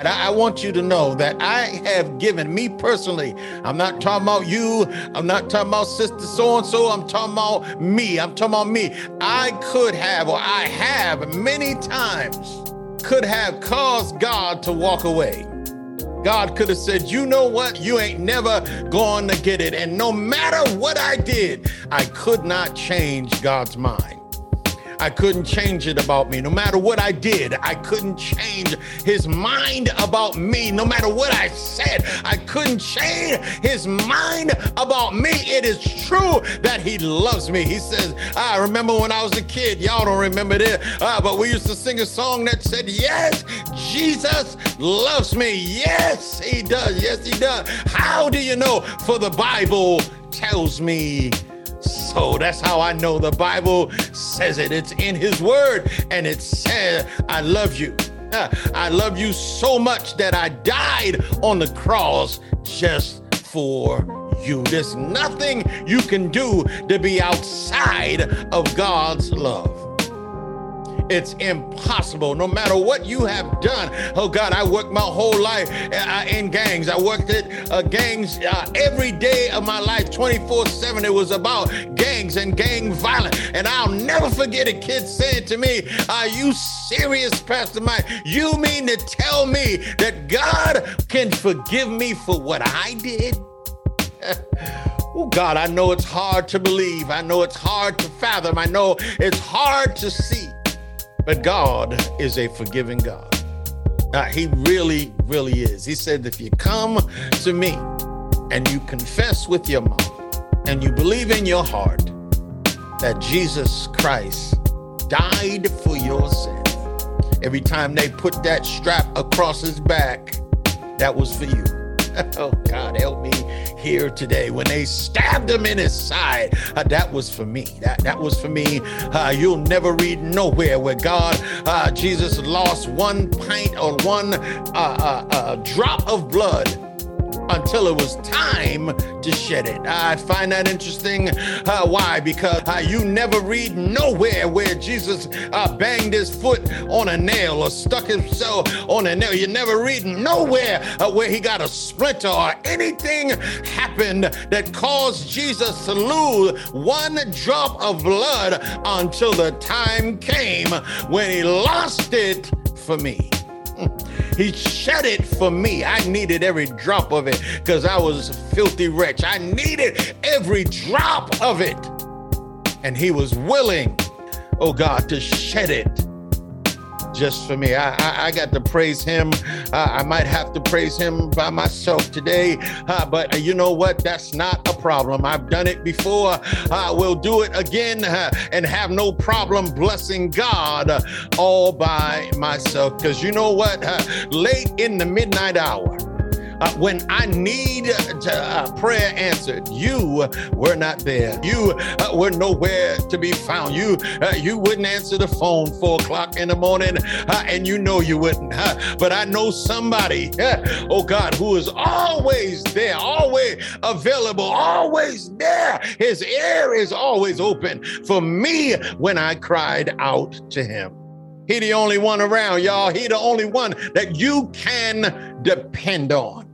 And I want you to know that I have given me personally. I'm not talking about you. I'm not talking about sister so and so. I'm talking about me. I'm talking about me. I could have, or I have many times, could have caused God to walk away. God could have said, You know what? You ain't never going to get it. And no matter what I did, I could not change God's mind. I couldn't change it about me. No matter what I did, I couldn't change his mind about me. No matter what I said, I couldn't change his mind about me. It is true that he loves me. He says, I remember when I was a kid, y'all don't remember this, uh, but we used to sing a song that said, Yes, Jesus loves me. Yes, he does. Yes, he does. How do you know? For the Bible tells me so that's how I know the Bible says it. It's in His Word, and it says, I love you. I love you so much that I died on the cross just for you. There's nothing you can do to be outside of God's love. It's impossible. No matter what you have done. Oh God, I worked my whole life uh, in gangs. I worked at uh, gangs uh, every day of my life, 24 7. It was about gangs and gang violence. And I'll never forget a kid saying to me, Are you serious, Pastor Mike? You mean to tell me that God can forgive me for what I did? Oh God, I know it's hard to believe. I know it's hard to fathom. I know it's hard to see. But God is a forgiving God. Uh, he really, really is. He said, if you come to me and you confess with your mouth and you believe in your heart that Jesus Christ died for your sin, every time they put that strap across his back, that was for you. oh, God, help me here today. When they stabbed him in his side, uh, that was for me. That, that was for me. Uh, you'll never read nowhere where God, uh, Jesus lost one pint or one uh, uh, uh, drop of blood until it was time to shed it. I find that interesting. Uh, why? Because uh, you never read nowhere where Jesus uh, banged his foot on a nail or stuck himself on a nail. You never read nowhere uh, where he got a splinter or anything happened that caused Jesus to lose one drop of blood until the time came when he lost it for me. He shed it for me. I needed every drop of it because I was a filthy wretch. I needed every drop of it. And he was willing, oh God, to shed it just for me. I, I, I got to praise him. Uh, I might have to praise him by myself today, uh, but uh, you know what? That's not a problem. I've done it before. I will do it again uh, and have no problem blessing God all by myself. Because you know what? Uh, late in the midnight hour, uh, when I need to, uh, prayer answered, you were not there. You uh, were nowhere to be found. You uh, you wouldn't answer the phone four o'clock in the morning, uh, and you know you wouldn't. but I know somebody, oh God, who is always there, always available, always there. His ear is always open for me when I cried out to him. He the only one around, y'all. He the only one that you can depend on.